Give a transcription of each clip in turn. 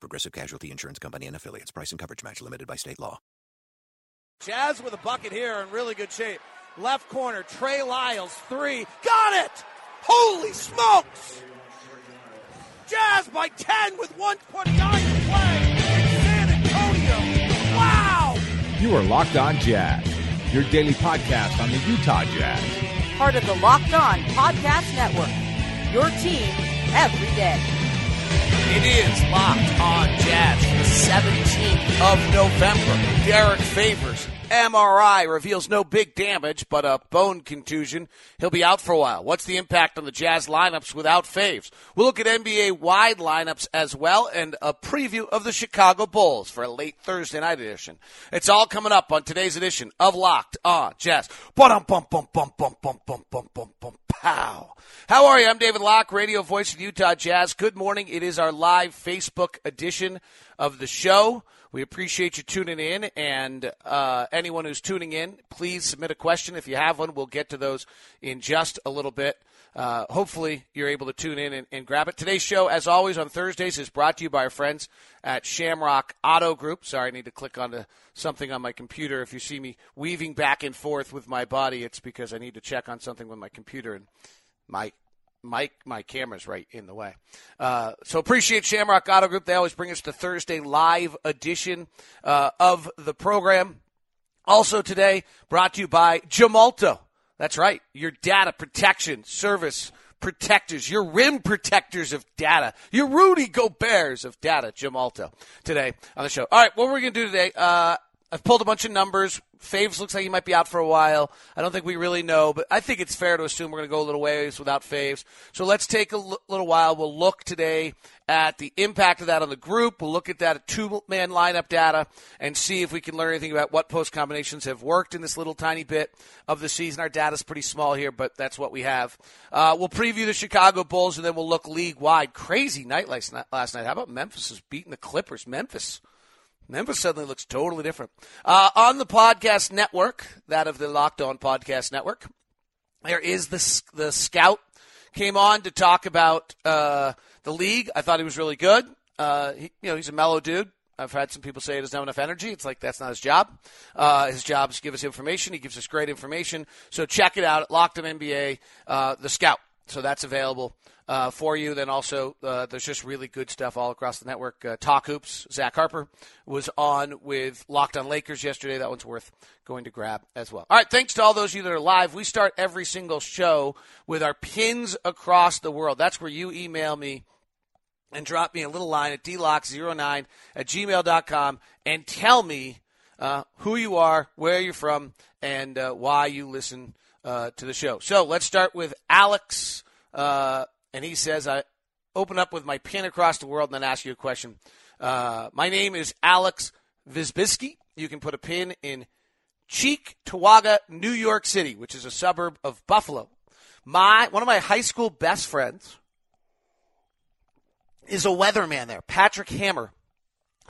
Progressive Casualty Insurance Company and affiliates. Price and coverage match limited by state law. Jazz with a bucket here in really good shape. Left corner, Trey Lyles, three. Got it! Holy smokes! Jazz by 10 with 129 to play in San Antonio. Wow! You are Locked On Jazz, your daily podcast on the Utah Jazz. Part of the Locked On Podcast Network. Your team every day. It is locked on Jazz the 17th of November. Derrick Favors, MRI, reveals no big damage, but a bone contusion. He'll be out for a while. What's the impact on the Jazz lineups without Faves? We'll look at NBA wide lineups as well and a preview of the Chicago Bulls for a late Thursday night edition. It's all coming up on today's edition of Locked on Jazz. Bum bum bum bum bum bum bum bum bum bum pow. How are you? I'm David Locke, radio voice of Utah Jazz. Good morning. It is our live Facebook edition of the show. We appreciate you tuning in, and uh, anyone who's tuning in, please submit a question if you have one. We'll get to those in just a little bit. Uh, hopefully, you're able to tune in and, and, grab it. Today's show, as always, on Thursdays, is brought to you by our friends at Shamrock Auto Group. Sorry, I need to click onto something on my computer. If you see me weaving back and forth with my body, it's because I need to check on something with my computer, and my my my camera's right in the way. Uh, so appreciate Shamrock Auto Group. They always bring us the Thursday live edition uh, of the program. Also today, brought to you by Gemalto. That's right, your data protection service protectors, your rim protectors of data, your Rudy Gobert's of data, Gemalto, today on the show. All right, what we're going to do today, uh, I've pulled a bunch of numbers. Faves looks like he might be out for a while. I don't think we really know, but I think it's fair to assume we're going to go a little ways without Faves. So let's take a l- little while. We'll look today at the impact of that on the group. We'll look at that two man lineup data and see if we can learn anything about what post combinations have worked in this little tiny bit of the season. Our data's pretty small here, but that's what we have. Uh, we'll preview the Chicago Bulls and then we'll look league wide. Crazy night last night. How about Memphis is beating the Clippers? Memphis Memphis suddenly looks totally different. Uh, on the podcast network, that of the Locked On Podcast Network, there is the the scout came on to talk about uh, the league. I thought he was really good. Uh, he, you know, he's a mellow dude. I've had some people say he doesn't have enough energy. It's like that's not his job. Uh, his job is to give us information. He gives us great information. So check it out at Locked On NBA, uh, the Scout. So that's available uh, for you. Then also, uh, there's just really good stuff all across the network. Uh, Talk Hoops, Zach Harper was on with Locked on Lakers yesterday. That one's worth going to grab as well. All right, thanks to all those of you that are live. We start every single show with our pins across the world. That's where you email me and drop me a little line at dlock09 at gmail.com and tell me uh, who you are, where you're from, and uh, why you listen uh, to the show. So let's start with Alex uh, and he says, I open up with my pin across the world and then ask you a question. Uh, my name is Alex Visbisky. You can put a pin in Cheektowaga, New York City, which is a suburb of Buffalo. My one of my high school best friends is a weatherman there, Patrick Hammer.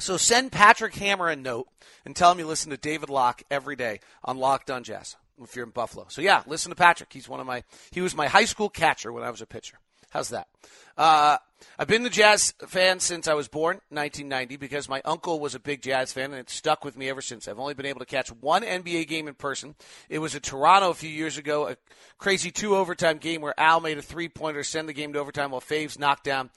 So send Patrick Hammer a note and tell him you listen to David Locke every day on Locked on Jazz if you're in Buffalo. So yeah, listen to Patrick. He's one of my he was my high school catcher when I was a pitcher. How's that? Uh, I've been the Jazz fan since I was born, 1990, because my uncle was a big Jazz fan, and it stuck with me ever since. I've only been able to catch one NBA game in person. It was at Toronto a few years ago, a crazy two overtime game where Al made a three pointer, send the game to overtime while Faves knocked down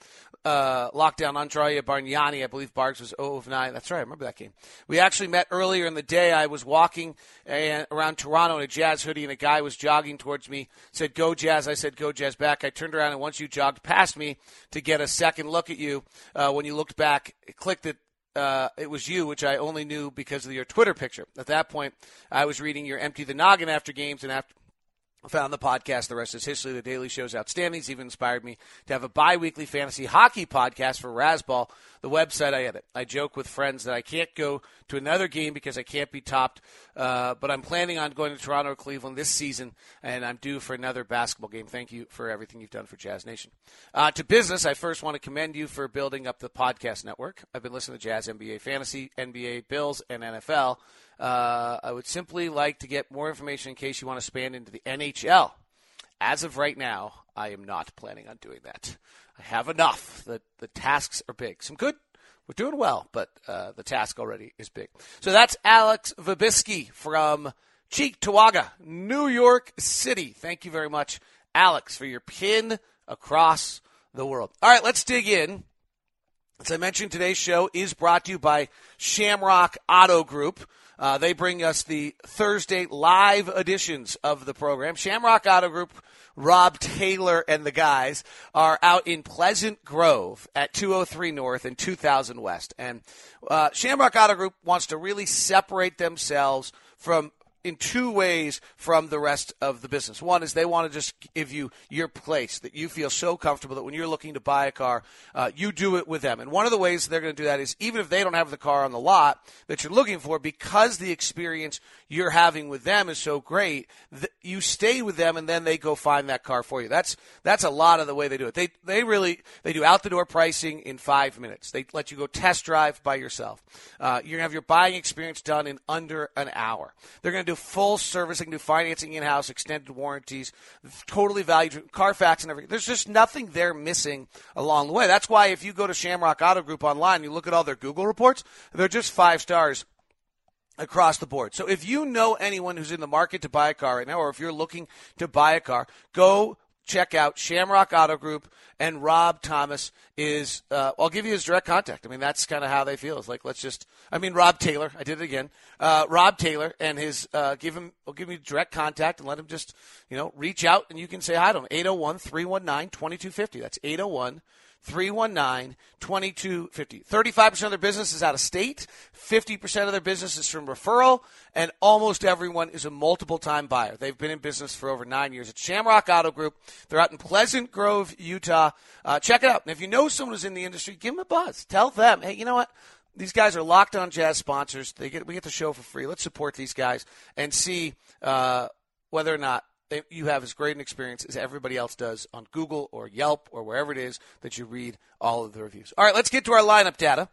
uh, lockdown Andrea Bargnani. I believe Barks was 0 of 9. That's right. I remember that game. We actually met earlier in the day. I was walking and, around Toronto in a Jazz hoodie, and a guy was jogging towards me, said, Go Jazz. I said, Go Jazz back. I turned around, and once you jogged past me to get a second look at you, uh, when you looked back, it clicked that uh, it was you, which I only knew because of your Twitter picture. At that point, I was reading your Empty the Noggin after games and after found the podcast. The rest is history. The daily show's outstanding. It's even inspired me to have a bi-weekly fantasy hockey podcast for Razzball the website i edit i joke with friends that i can't go to another game because i can't be topped uh, but i'm planning on going to toronto or cleveland this season and i'm due for another basketball game. Thank you for everything you've done for jazz nation. Uh, to business i first want to commend you for building up the podcast network. I've been listening to jazz nba fantasy nba bills and nfl uh, I would simply like to get more information in case you want to span into the NHL. As of right now, I am not planning on doing that. I have enough. The the tasks are big. Some good. We're doing well, but uh, the task already is big. So that's Alex Vabisky from Cheektowaga, New York City. Thank you very much, Alex, for your pin across the world. All right, let's dig in. As I mentioned, today's show is brought to you by Shamrock Auto Group. Uh, they bring us the Thursday live editions of the program. Shamrock Auto Group, Rob Taylor and the guys are out in Pleasant Grove at 203 North and 2000 West. And uh, Shamrock Auto Group wants to really separate themselves from in two ways from the rest of the business. One is they want to just give you your place that you feel so comfortable that when you're looking to buy a car, uh, you do it with them. And one of the ways they're going to do that is even if they don't have the car on the lot that you're looking for, because the experience you're having with them is so great, th- you stay with them and then they go find that car for you. That's that's a lot of the way they do it. They they really they do out the door pricing in five minutes. They let you go test drive by yourself. Uh, you're gonna have your buying experience done in under an hour. They're gonna do full servicing, do financing in house, extended warranties, totally valued Carfax and everything. There's just nothing they're missing along the way. That's why if you go to Shamrock Auto Group online, you look at all their Google reports, they're just five stars across the board. So if you know anyone who's in the market to buy a car right now, or if you're looking to buy a car, go check out Shamrock Auto Group and Rob Thomas is. Uh, I'll give you his direct contact. I mean, that's kind of how they feel. It's like let's just. I mean, Rob Taylor. I did it again. Uh, Rob Taylor and his. Uh, give him. I'll give you direct contact and let him just you know reach out and you can say hi to him. 801-319-2250. That's 801- 319 2250. 35% of their business is out of state, 50% of their business is from referral, and almost everyone is a multiple time buyer. They've been in business for over nine years. It's Shamrock Auto Group. They're out in Pleasant Grove, Utah. Uh, check it out. And if you know someone who's in the industry, give them a buzz. Tell them, hey, you know what? These guys are locked on jazz sponsors. They get we get the show for free. Let's support these guys and see uh, whether or not you have as great an experience as everybody else does on Google or Yelp or wherever it is that you read all of the reviews. All right, let's get to our lineup data.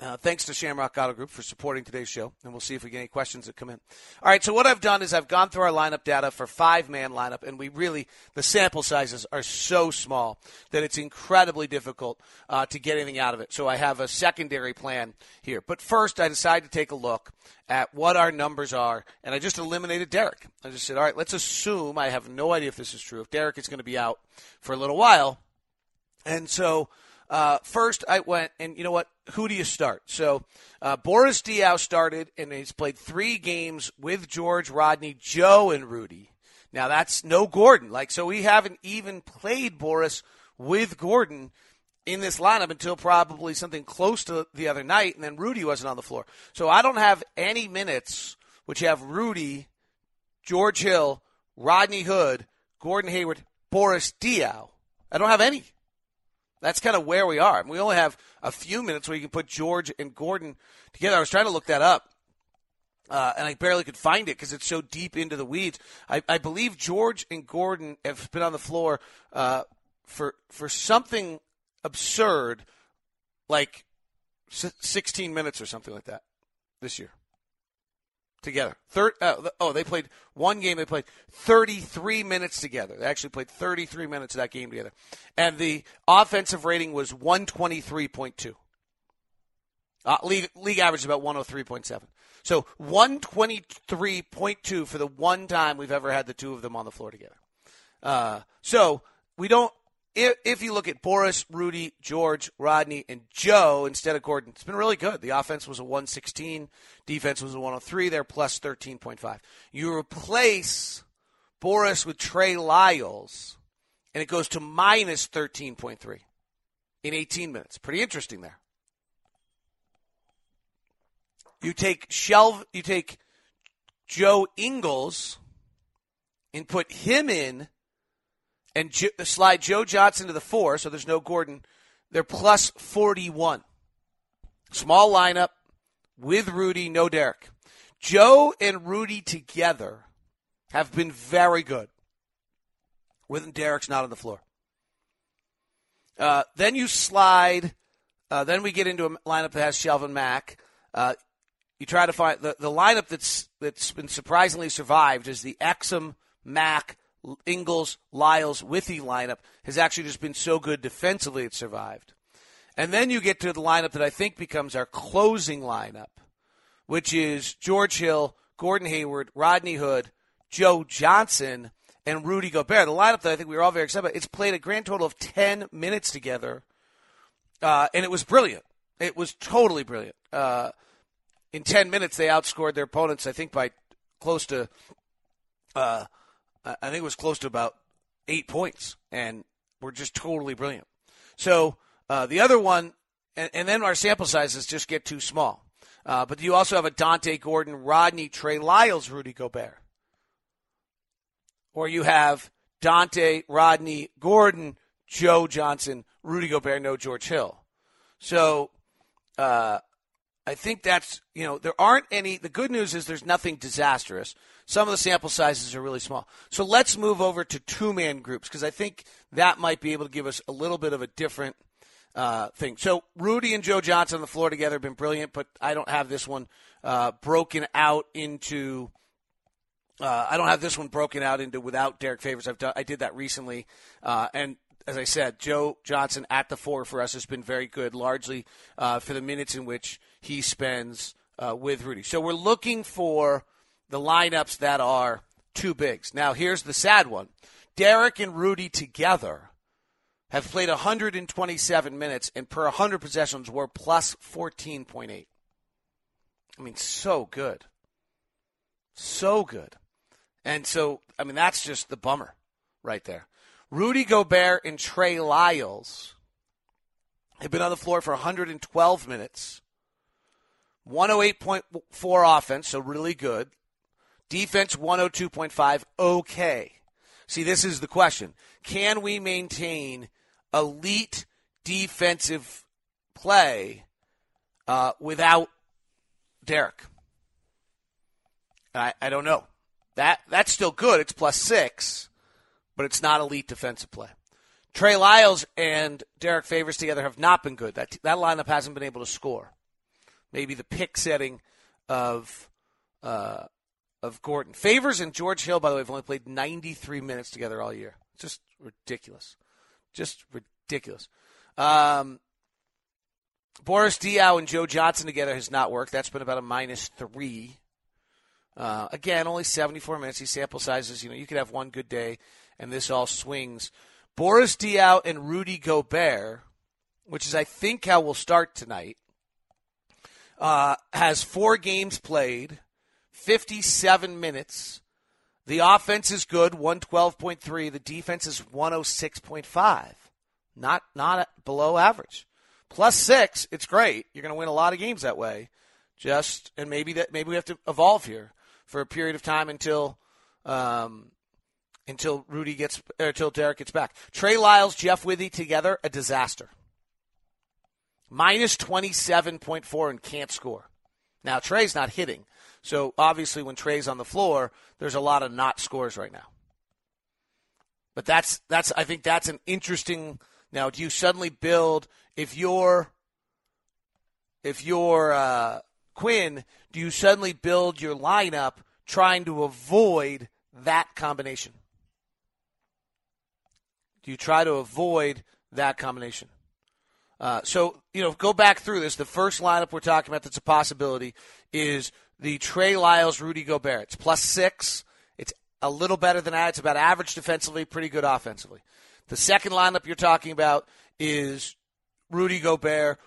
Uh, thanks to Shamrock Auto Group for supporting today's show, and we'll see if we get any questions that come in. All right, so what I've done is I've gone through our lineup data for five man lineup, and we really the sample sizes are so small that it's incredibly difficult uh, to get anything out of it. So I have a secondary plan here. But first, I decided to take a look at what our numbers are, and I just eliminated Derrick. I just said, all right, let's assume I have no idea if this is true. If Derrick is going to be out for a little while, and so uh, first, I went, and you know what? Who do you start? So, uh, Boris Diaw started, and he's played three games with George, Rodney, Joe, and Rudy. Now, that's no Gordon. Like, so we haven't even played Boris with Gordon in this lineup until probably something close to the other night, and then Rudy wasn't on the floor. So I don't have any minutes which have Rudy, George Hill, Rodney Hood, Gordon Hayward, Boris Diaw. I don't have any. That's kind of where we are. We only have a few minutes where you can put George and Gordon together. I was trying to look that up. Uh, and I barely could find it because it's so deep into the weeds. I, I, believe George and Gordon have been on the floor uh, for for something absurd, like 16 minutes or something like that this year together. Third, uh, oh, they played one game. They played 33 minutes together. They actually played 33 minutes of that game together, and the offensive rating was 123.2. Uh, league, league average is about 103.7. So 123.2 for the one time we've ever had the two of them on the floor together. Uh, so we don't if, if you look at Boris, Rudy, George, Rodney, and Joe instead of Gordon, it's been really good. The offense was a 116, defense was a 103. They're plus 13.5. You replace Boris with Trey Lyles, and it goes to minus 13.3 in 18 minutes. Pretty interesting there. You take Shelv, you take Joe Ingles and put him in and slide Joe Johnson to the four, so there's no Gordon, they're plus 41. Small lineup with Rudy, no Derrick. Joe and Rudy together have been very good when Derrick's not on the floor. Uh, then you slide. Uh, then we get into a lineup that has Shelvin Mack. Uh, you try to find the, the lineup that's that's been surprisingly survived is the Exum Mack Ingles Lyles Withey lineup has actually just been so good defensively it survived. And then you get to the lineup that I think becomes our closing lineup, which is George Hill, Gordon Hayward, Rodney Hood, Joe Johnson, and Rudy Gobert. The lineup that I think we were all very excited about. It's played a grand total of 10 minutes together, uh, and it was brilliant. It was totally brilliant. Uh, in 10 minutes, they outscored their opponents, I think, by close to, uh, I think it was close to about eight points, and were just totally brilliant. So uh, the other one, and, and, then our sample sizes just get too small. Uh, but you also have a Dante Gordon, Rodney, Trey Lyles, Rudy Gobert or you have Dante, Rodney, Gordon, Joe Johnson, Rudy Gobert, no George Hill. So uh, I think that's, you know, there aren't any. The good news is there's nothing disastrous. Some of the sample sizes are really small. So let's move over to two man groups because I think that might be able to give us a little bit of a different uh, thing. So Rudy and Joe Johnson on the floor together have been brilliant, but I don't have this one uh, broken out into uh, I don't have this one broken out into without Derrick Favors. I've done, I did that recently, uh, and as I said, Joe Johnson at the four for us has been very good, largely uh, for the minutes in which he spends uh, with Rudy. So we're looking for the lineups that are two bigs. Now here's the sad one: Derrick and Rudy together have played 127 minutes, and per 100 possessions, were plus 14.8. I mean, so good, so good. And so, I mean, that's just the bummer right there. Rudy Gobert and Trey Lyles have been on the floor for 112 minutes. 108.4 offense, so really good. Defense 102.5, okay. See, this is the question. Can we maintain elite defensive play uh, without Derrick? I, I don't know. That that's still good. It's plus six, but it's not elite defensive play. Trey Lyles and Derrick Favors together have not been good. That that lineup hasn't been able to score. Maybe the pick setting of uh, of Gordon Favors and George Hill, by the way, have only played 93 minutes together all year. Just ridiculous, just ridiculous. Um, Boris Diaw and Joe Johnson together has not worked. That's been about a minus three. Uh, again, only 74 minutes. These sample sizes, you know, you could have one good day, and this all swings. Boris Diaw and Rudy Gobert, which is I think how we'll start tonight, uh, has four games played, 57 minutes. The offense is good, 112.3. The defense is 106.5. Not not below average. Plus six, it's great. You're going to win a lot of games that way. Just and maybe that maybe we have to evolve here for a period of time until um, until Rudy gets until Derrick gets back. Trey Lyles, Jeff Withey together, a disaster. Minus twenty seven point four and can't score. Now Trey's not hitting, so obviously when Trey's on the floor, there's a lot of not scores right now. But that's that's I think that's an interesting. Now, do you suddenly build if you're if you're uh, Quinn, do you suddenly build your lineup trying to avoid that combination? Do you try to avoid that combination? Uh, so, you know, go back through this. The first lineup we're talking about that's a possibility is the Trey Lyles, Rudy Gobert. It's plus six. It's a little better than that. It's about average defensively, pretty good offensively. The second lineup you're talking about is Rudy Gobert,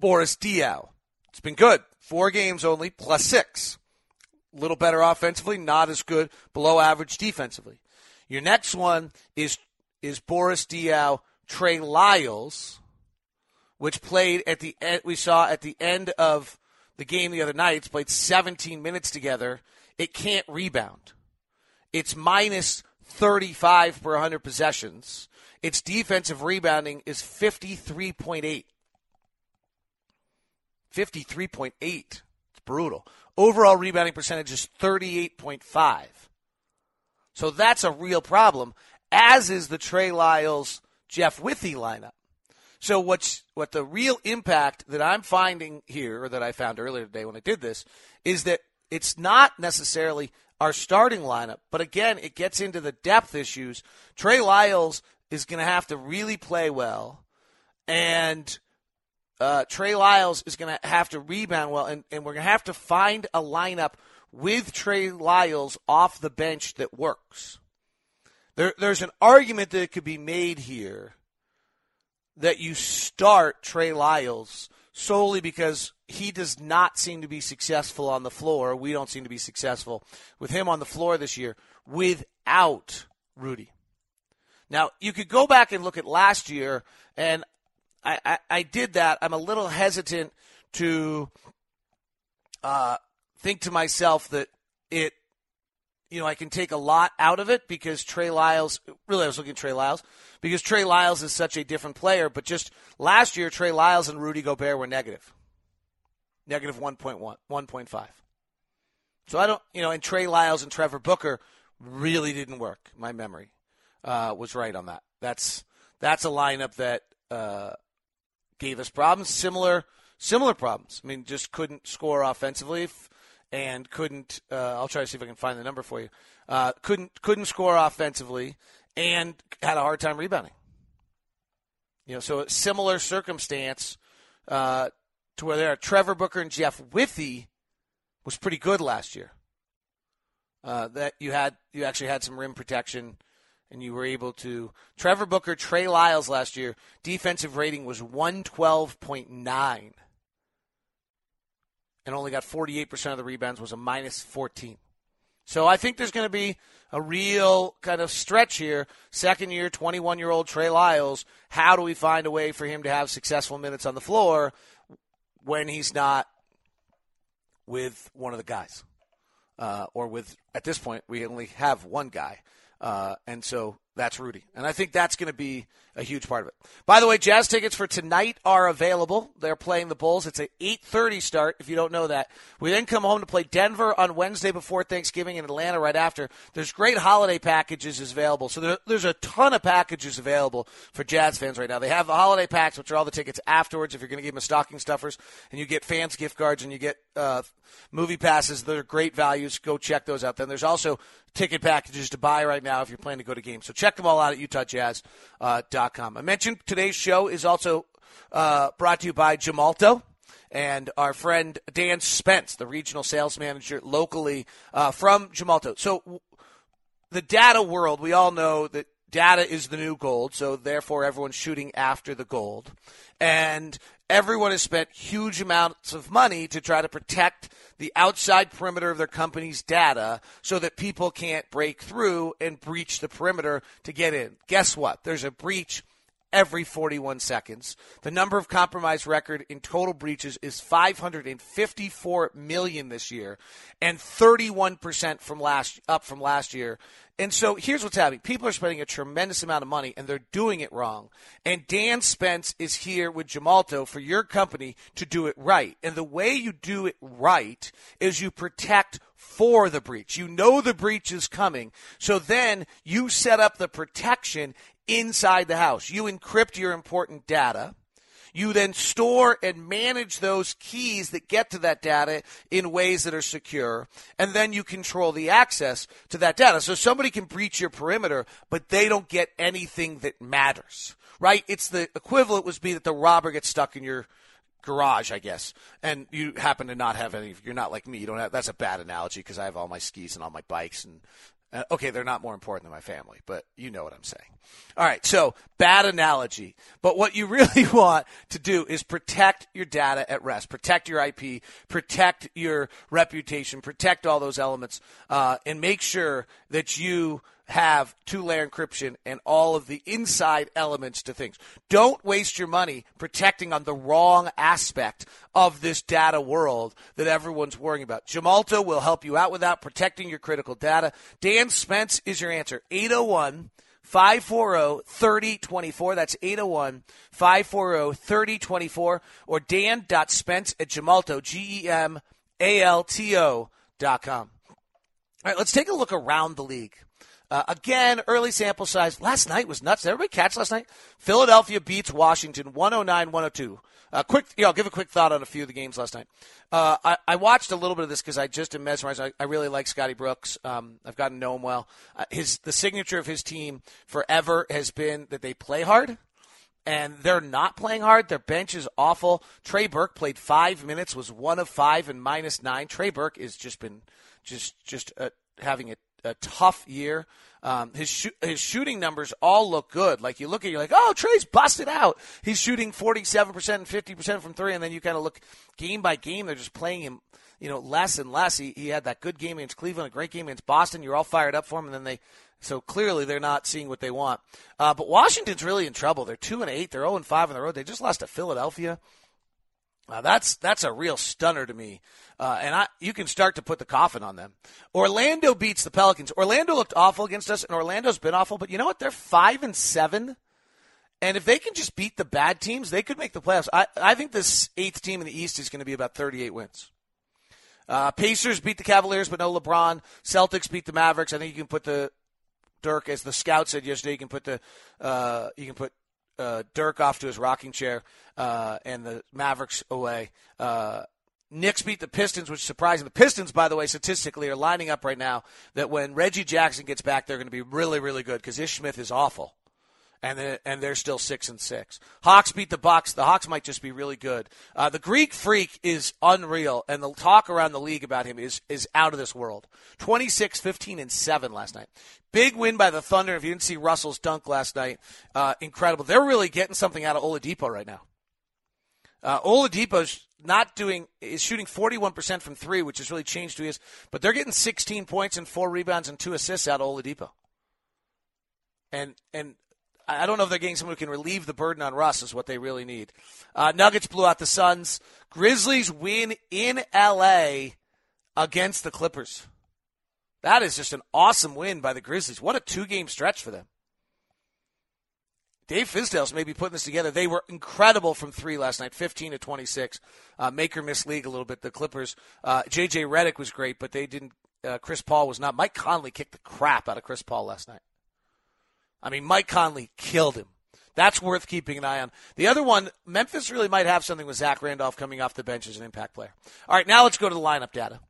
Boris Diaw. It's been good. Four games only, plus six. A little better offensively, not as good, below average defensively. Your next one is is Boris Diaw, Trey Lyles, which played at the end, we saw at the end of the game the other night. Played 17 minutes together. It can't rebound. It's minus 35 per 100 possessions. Its defensive rebounding is 53.8. 53.8. It's brutal. Overall rebounding percentage is 38.5. So that's a real problem, as is the Trey Lyles Jeff Withey lineup. So what's what the real impact that I'm finding here, or that I found earlier today when I did this, is that it's not necessarily our starting lineup, but again, it gets into the depth issues. Trey Lyles is going to have to really play well, and uh, Trey Lyles is going to have to rebound well, and, and we're going to have to find a lineup with Trey Lyles off the bench that works. There, there's an argument that could be made here that you start Trey Lyles solely because he does not seem to be successful on the floor. We don't seem to be successful with him on the floor this year without Rudy. Now, you could go back and look at last year, and I, I, I did that. I'm a little hesitant to uh, think to myself that it, you know, I can take a lot out of it because Trey Lyles, really, I was looking at Trey Lyles because Trey Lyles is such a different player. But just last year, Trey Lyles and Rudy Gobert were negative, negative 1.1, 1.5. So I don't, you know, and Trey Lyles and Trevor Booker really didn't work. My memory uh, was right on that. That's that's a lineup that uh, gave us problems. Similar similar problems. I mean, just couldn't score offensively and couldn't. Uh, I'll try to see if I can find the number for you. Uh, couldn't couldn't score offensively and had a hard time rebounding. You know, so a similar circumstance uh, to where there are Trevor Booker and Jeff Withey was pretty good last year. Uh, that you had you actually had some rim protection and you were able to Trevor Booker, Trey Lyles last year, defensive rating was 112.9 and only got 48% of the rebounds was a minus 14. So I think there's going to be a real kind of stretch here. Second year, 21 year old Trey Lyles. How do we find a way for him to have successful minutes on the floor when he's not with one of the guys? Uh, or with, at this point, we only have one guy. Uh, and so that's Rudy. And I think that's going to be a huge part of it. By the way, Jazz tickets for tonight are available. They're playing the Bulls. It's a 8:30 start if you don't know that. We then come home to play Denver on Wednesday before Thanksgiving and Atlanta right after. There's great holiday packages available. So there, there's a ton of packages available for Jazz fans right now. They have the holiday packs which are all the tickets afterwards if you're going to give them stocking stuffers and you get fans gift cards and you get uh, movie passes. They're great values. Go check those out. Then there's also ticket packages to buy right now if you're planning to go to games. So check them all out at UtahJazz.com. Uh, I mentioned today's show is also uh, brought to you by Gemalto and our friend Dan Spence, the regional sales manager locally uh, from Gemalto. So the data world, we all know that data is the new gold, so therefore everyone's shooting after the gold. And everyone has spent huge amounts of money to try to protect the outside perimeter of their company's data so that people can't break through and breach the perimeter to get in. Guess what? There's a breach every 41 seconds. The number of compromised record in total breaches is 554 million this year and 31% from last up from last year. And so here's what's happening. People are spending a tremendous amount of money and they're doing it wrong. And Dan Spence is here with Gemalto for your company to do it right. And the way you do it right is you protect for the breach. You know the breach is coming. So then you set up the protection inside the house. You encrypt your important data. You then store and manage those keys that get to that data in ways that are secure. And then you control the access to that data. So somebody can breach your perimeter, but they don't get anything that matters, right? It's the equivalent would be that the robber gets stuck in your garage, I guess, and you happen to not have any. You're not like me. You don't have. That's a bad analogy because I have all my skis and all my bikes and uh, okay, they're not more important than my family, but you know what I'm saying. All right, so bad analogy. But what you really want to do is protect your data at rest, protect your IP, protect your reputation, protect all those elements, uh, and make sure that you have two layer encryption and all of the inside elements to things. Don't waste your money protecting on the wrong aspect of this data world that everyone's worrying about. Gemalto will help you out with that, protecting your critical data. Dan Spence is your answer. 801 540 3024. That's 801 540 3024 or dan.spence at Gemalto, G E M A L T O dot com. All right, let's take a look around the league. Uh, again, early sample size. Last night was nuts. Did everybody catch last night? Philadelphia beats Washington 109 102. Uh, quick, yeah, I'll give a quick thought on a few of the games last night. Uh, I, I, watched a little bit of this because I just am mesmerized. I, I really like Scotty Brooks. Um, I've gotten to know him well. Uh, his the signature of his team forever has been that they play hard, and they're not playing hard. Their bench is awful. Trey Burke played five minutes, was one of five and minus nine. Trey Burke has just been just just uh, having a, a tough year. Um, his sh- his shooting numbers all look good. Like you look at, you're like, oh, Trey's busted out. He's shooting 47 percent and 50 percent from three, and then you kind of look game by game. They're just playing him, you know, less and less. He he had that good game against Cleveland, a great game against Boston. You're all fired up for him, and then they. So clearly they're not seeing what they want. Uh, but Washington's really in trouble. They're two and eight. They're zero and five on the road. They just lost to Philadelphia. Uh, that's that's a real stunner to me, uh, and I you can start to put the coffin on them. Orlando beats the Pelicans. Orlando looked awful against us, and Orlando's been awful. But you know what? They're five and seven, and if they can just beat the bad teams, they could make the playoffs. I I think this eighth team in the East is going to be about thirty-eight wins. Uh, Pacers beat the Cavaliers, but no LeBron. Celtics beat the Mavericks. I think you can put the Dirk, as the scout said yesterday, you can put the uh, you can put uh, Dirk off to his rocking chair uh, and the Mavericks away. Uh, Knicks beat the Pistons, which is surprising. The Pistons, by the way, statistically are lining up right now that when Reggie Jackson gets back, they're going to be really, really good because Ish Smith is awful and and they're still six and six. Hawks beat the Bucks. The Hawks might just be really good. Uh, the Greek Freak is unreal, and the talk around the league about him is is out of this world. 26, 15, and seven last night. Big win by the Thunder. If you didn't see Russell's dunk last night, uh, incredible. They're really getting something out of Oladipo right now. Uh, Oladipo's not doing is shooting 41% from three, which has really changed who he is. But they're getting 16 points and four rebounds and two assists out of Oladipo. And and I don't know if they're getting someone who can relieve the burden on Russ is what they really need. Uh, Nuggets blew out the Suns. Grizzlies win in LA against the Clippers. That is just an awesome win by the Grizzlies. What a two game stretch for them. Dave Fizdale's maybe putting this together. They were incredible from three last night, 15 to 26. Uh, Maker missed league a little bit. The Clippers, uh, J.J. Redick was great, but they didn't. Uh, Chris Paul was not. Mike Conley kicked the crap out of Chris Paul last night. I mean, Mike Conley killed him. That's worth keeping an eye on. The other one, Memphis really might have something with Zach Randolph coming off the bench as an impact player. All right, now let's go to the lineup data.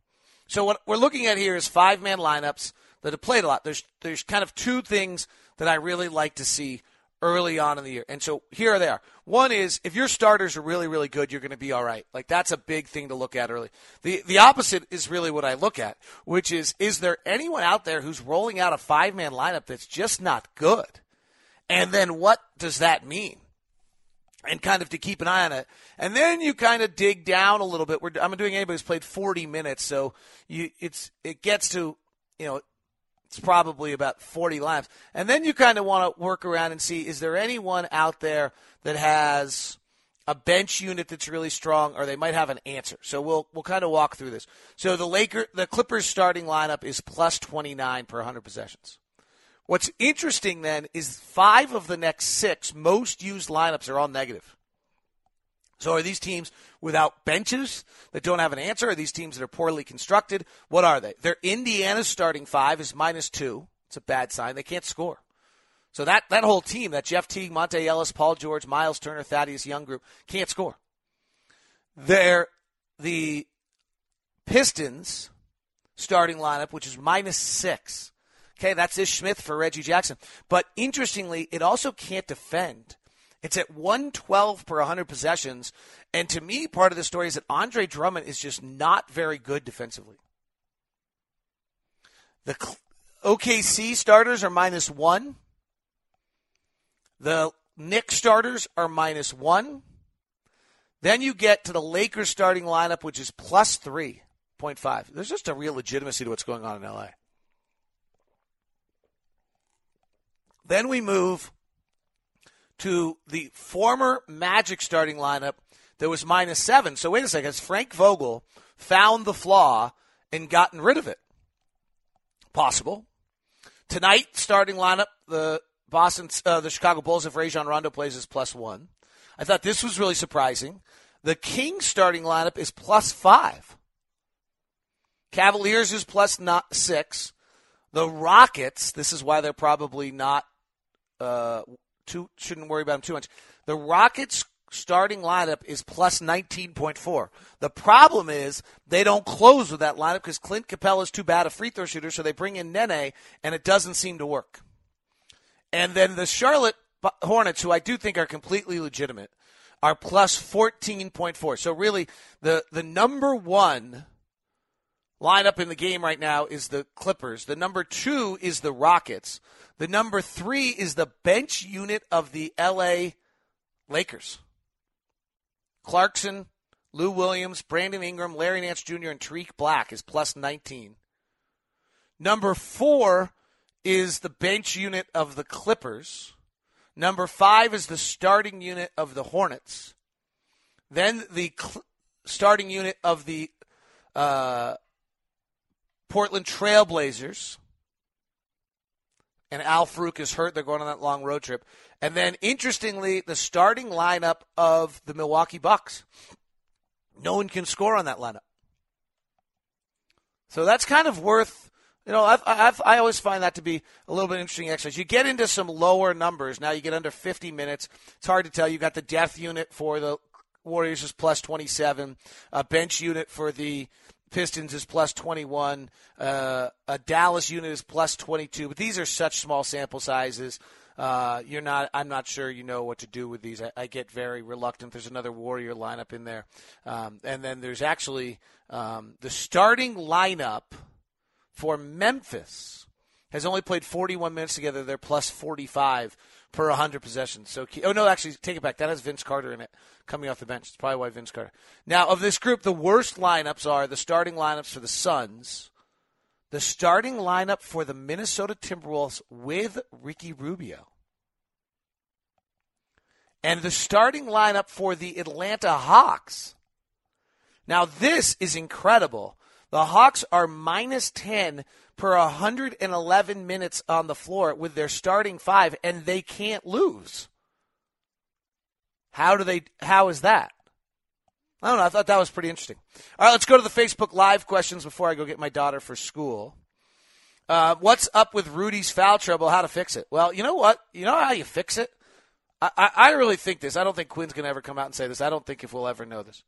So what we're looking at here is five man lineups that have played a lot. There's there's kind of two things that I really like to see early on in the year. And so here they are. One is if your starters are really, really good, you're going to be all right. Like that's a big thing to look at early. The the opposite is really what I look at, which is is there anyone out there who's rolling out a five man lineup that's just not good? And then what does that mean? And kind of to keep an eye on it. And then you kind of dig down a little bit. We're, I'm doing anybody who's played 40 minutes, so you it's it gets to you know it's probably about 40 laps. And then you kind of want to work around and see is there anyone out there that has a bench unit that's really strong or they might have an answer. So we'll we'll kind of walk through this. So the Laker the Clippers starting lineup is plus 29 per 100 possessions. What's interesting then is 5 of the next 6 most used lineups are all negative. So are these teams without benches that don't have an answer? Are these teams that are poorly constructed? What are they? Their Indiana's starting five is minus two. It's a bad sign. They can't score. So that, that whole team, that Jeff Teague, Monta Ellis, Paul George, Miles Turner, Thaddeus Young group, can't score. They're the Pistons starting lineup, which is minus six. Okay, that's Ish Smith for Reggie Jackson. But interestingly, it also can't defend. It's at 112 per 100 possessions. And to me, part of the story is that Andre Drummond is just not very good defensively. The OKC starters are minus one. The Knicks starters are minus one. Then you get to the Lakers starting lineup, which is plus 3.5. There's just a real legitimacy to what's going on in LA. Then we move to the former Magic starting lineup that was minus seven. So wait a second. Has Frank Vogel found the flaw and gotten rid of it? Possible. Tonight, starting lineup, the Boston, uh, the Chicago Bulls, if Rajon Rondo plays, is plus one. I thought this was really surprising. The Kings starting lineup is plus five. Cavaliers is plus not six. The Rockets, this is why they're probably not uh, too shouldn't worry about them too much. The Rockets starting lineup is plus 19.4. The problem is they don't close with that lineup because Clint Capela is too bad a free throw shooter, so they bring in Nene, and it doesn't seem to work. And then the Charlotte Hornets, who I do think are completely legitimate, are plus 14.4. So really, the, the number one lineup in the game right now is the Clippers. The number two is the Rockets. The number three is the bench unit of the LA Lakers. Clarkson, Lou Williams, Brandon Ingram, Larry Nance Jr., and Tarik Black is plus 19. Number four is the bench unit of the Clippers. Number five is the starting unit of the Hornets. Then the cl- starting unit of the uh, Portland Trailblazers. And Al Farouq is hurt. They're going on that long road trip. And then, interestingly, the starting lineup of the Milwaukee Bucks. No one can score on that lineup. So that's kind of worth, you know, I've, I've, i always find that to be a little bit interesting exercise. You get into some lower numbers. Now you get under 50 minutes. It's hard to tell. You got the death unit for the Warriors is plus 27, a bench unit for the Pistons is plus 21. Uh, a Dallas unit is plus 22. But these are such small sample sizes. Uh, you're not. I'm not sure you know what to do with these. I, I get very reluctant. There's another Warrior lineup in there, um, and then there's actually um, the starting lineup for Memphis has only played 41 minutes together. They're plus 45 per 100 possessions. So, oh no, actually, take it back. That has Vince Carter in it coming off the bench. It's probably why Vince Carter. Now, of this group, the worst lineups are the starting lineups for the Suns, the starting lineup for the Minnesota Timberwolves with Ricky Rubio, and the starting lineup for the Atlanta Hawks. Now, this is incredible. The Hawks are minus 10 per 111 minutes on the floor with their starting five, and they can't lose. How do they? How is that? I don't know. I thought that was pretty interesting. All right, let's go to the Facebook Live questions before I go get my daughter for school. Uh, what's up with Rudy's foul trouble? How to fix it? Well, you know what? You know how you fix it? I, I, I really think this. I don't think Quinn's going to ever come out and say this. I don't think if we'll ever know this.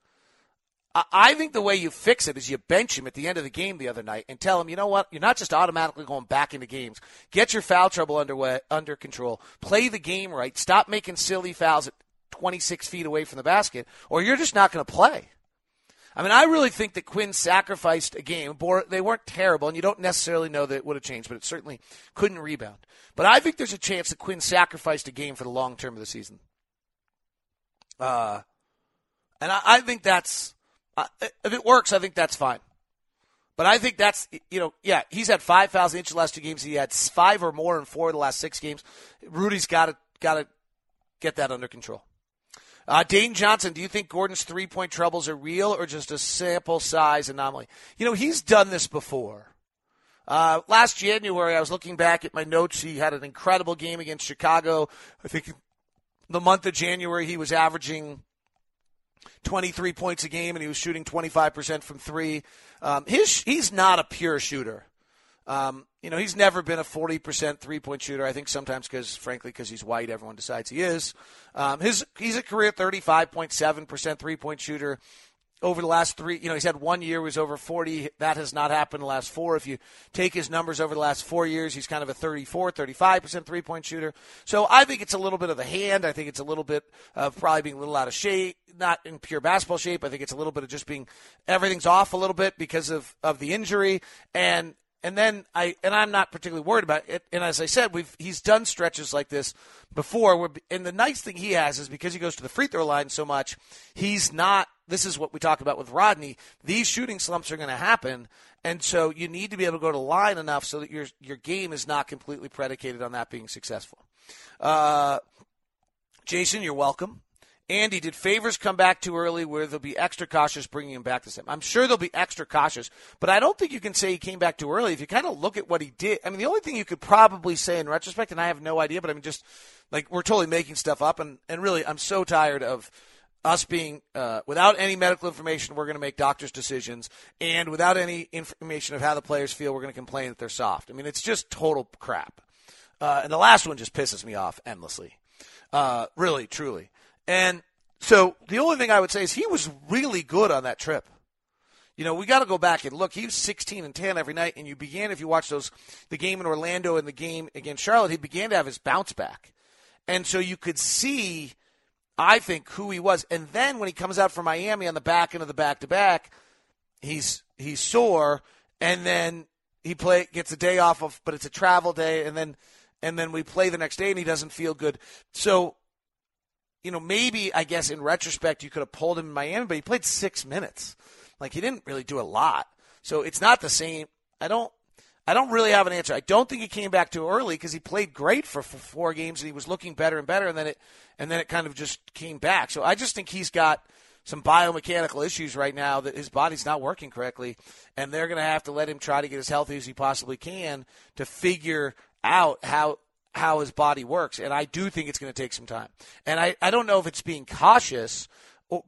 I think the way you fix it is you bench him at the end of the game the other night and tell him, you know what, you're not just automatically going back into games. Get your foul trouble underway, under control. Play the game right. Stop making silly fouls at 26 feet away from the basket, or you're just not going to play. I mean, I really think that Quinn sacrificed a game. They weren't terrible, and you don't necessarily know that it would have changed, but it certainly couldn't rebound. But I think there's a chance that Quinn sacrificed a game for the long term of the season. Uh, and I, I think that's if it works, I think that's fine. But I think that's you know yeah he's had five fouls in each of the last two games. He had five or more in four of the last six games. Rudy's got to got to get that under control. Uh, Dane Johnson, do you think Gordon's three point troubles are real or just a sample size anomaly? You know he's done this before. Uh, last January, I was looking back at my notes. He had an incredible game against Chicago. I think the month of January he was averaging 23 points a game, and he was shooting 25% from three. Um, his, he's not a pure shooter. Um, you know, he's never been a 40% three point shooter. I think sometimes because, frankly, because he's white, everyone decides he is. Um, his, he's a career 35.7% three point shooter over the last three, you know, he's had one year was over 40. That has not happened the last four. If you take his numbers over the last four years, he's kind of a 34, 35% three point shooter. So I think it's a little bit of the hand. I think it's a little bit of probably being a little out of shape, not in pure basketball shape. I think it's a little bit of just being, everything's off a little bit because of, of the injury. And, and then I, and I'm not particularly worried about it. And as I said, we've, he's done stretches like this before. And the nice thing he has is because he goes to the free throw line so much, he's not this is what we talked about with Rodney. These shooting slumps are going to happen, and so you need to be able to go to line enough so that your your game is not completely predicated on that being successful. Uh, Jason, you're welcome. Andy, did favors come back too early where they'll be extra cautious bringing him back this time? I'm sure they'll be extra cautious, but I don't think you can say he came back too early. If you kind of look at what he did, I mean, the only thing you could probably say in retrospect, and I have no idea, but I mean, just like we're totally making stuff up, and, and really, I'm so tired of us being uh, without any medical information, we're going to make doctors' decisions, and without any information of how the players feel, we're going to complain that they're soft. I mean, it's just total crap. Uh, and the last one just pisses me off endlessly. Uh, really, truly. And so the only thing I would say is he was really good on that trip. You know, we got to go back and look. He was 16 and 10 every night, and you began if you watch those the game in Orlando and the game against Charlotte, he began to have his bounce back, and so you could see, I think, who he was. And then when he comes out for Miami on the back end of the back to back, he's he's sore, and then he play gets a day off of, but it's a travel day, and then and then we play the next day, and he doesn't feel good. So you know, maybe I guess in retrospect you could have pulled him in Miami, but he played six minutes. Like he didn't really do a lot. So it's not the same. I don't. I don't really have an answer. I don't think he came back too early because he played great for, four games and he was looking better and better, and then it and then it kind of just came back. So I just think he's got some biomechanical issues right now that his body's not working correctly, and they're going to have to let him try to get as healthy as he possibly can to figure out how how his body works. And I do think it's going to take some time. And I, I don't know if it's being cautious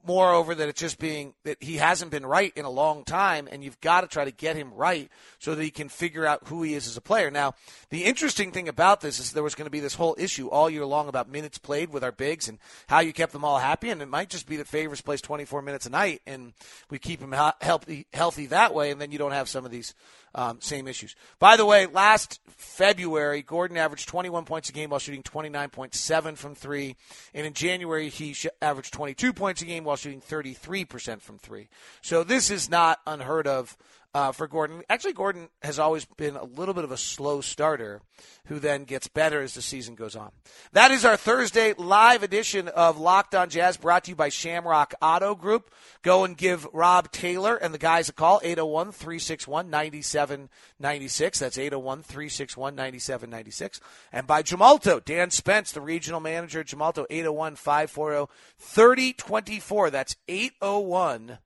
moreover that it's just being that he hasn't been right in a long time and you've got to try to get him right so that he can figure out who he is as a player. Now the interesting thing about this is there was going to be this whole issue all year long about minutes played with our bigs and how you kept them all happy and it might just be that Favors plays 24 minutes a night and we keep him healthy healthy that way and then you don't have some of these um, same issues. By the way, last February, Gordon averaged 21 points a game while shooting 29.7 from three, and in January he sh- averaged 22 points a game while shooting 33% from three. So this is not unheard of uh, for Gordon. Actually, Gordon has always been a little bit of a slow starter who then gets better as the season goes on. That is our Thursday live edition of Locked On Jazz brought to you by Shamrock Auto Group. Go and give Rob Taylor and the guys a call, 801 361 9796. That's 801 361 9796. And by Gemalto, Dan Spence, the regional manager at Gemalto, 801 540 3024. That's 801-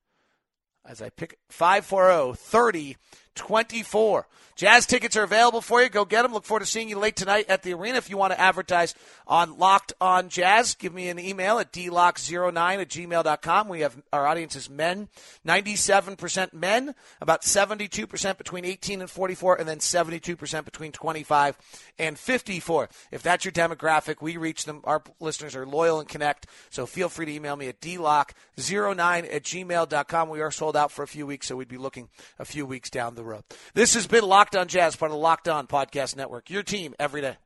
as I pick 540 30 24. Jazz tickets are available for you. Go get them. Look forward to seeing you late tonight at the arena. If you want to advertise on Locked on Jazz, give me an email at dlock09 at gmail.com. We have our audience is men, 97% men, about 72% between 18 and 44, and then 72% between 25 and 54. If that's your demographic, we reach them. Our listeners are loyal and connect. So feel free to email me at dlock09 at gmail.com. We are sold out for a few weeks, so we'd be looking a few weeks down the road. This has been Locked On Jazz, part of the Locked On Podcast Network. Your team every day.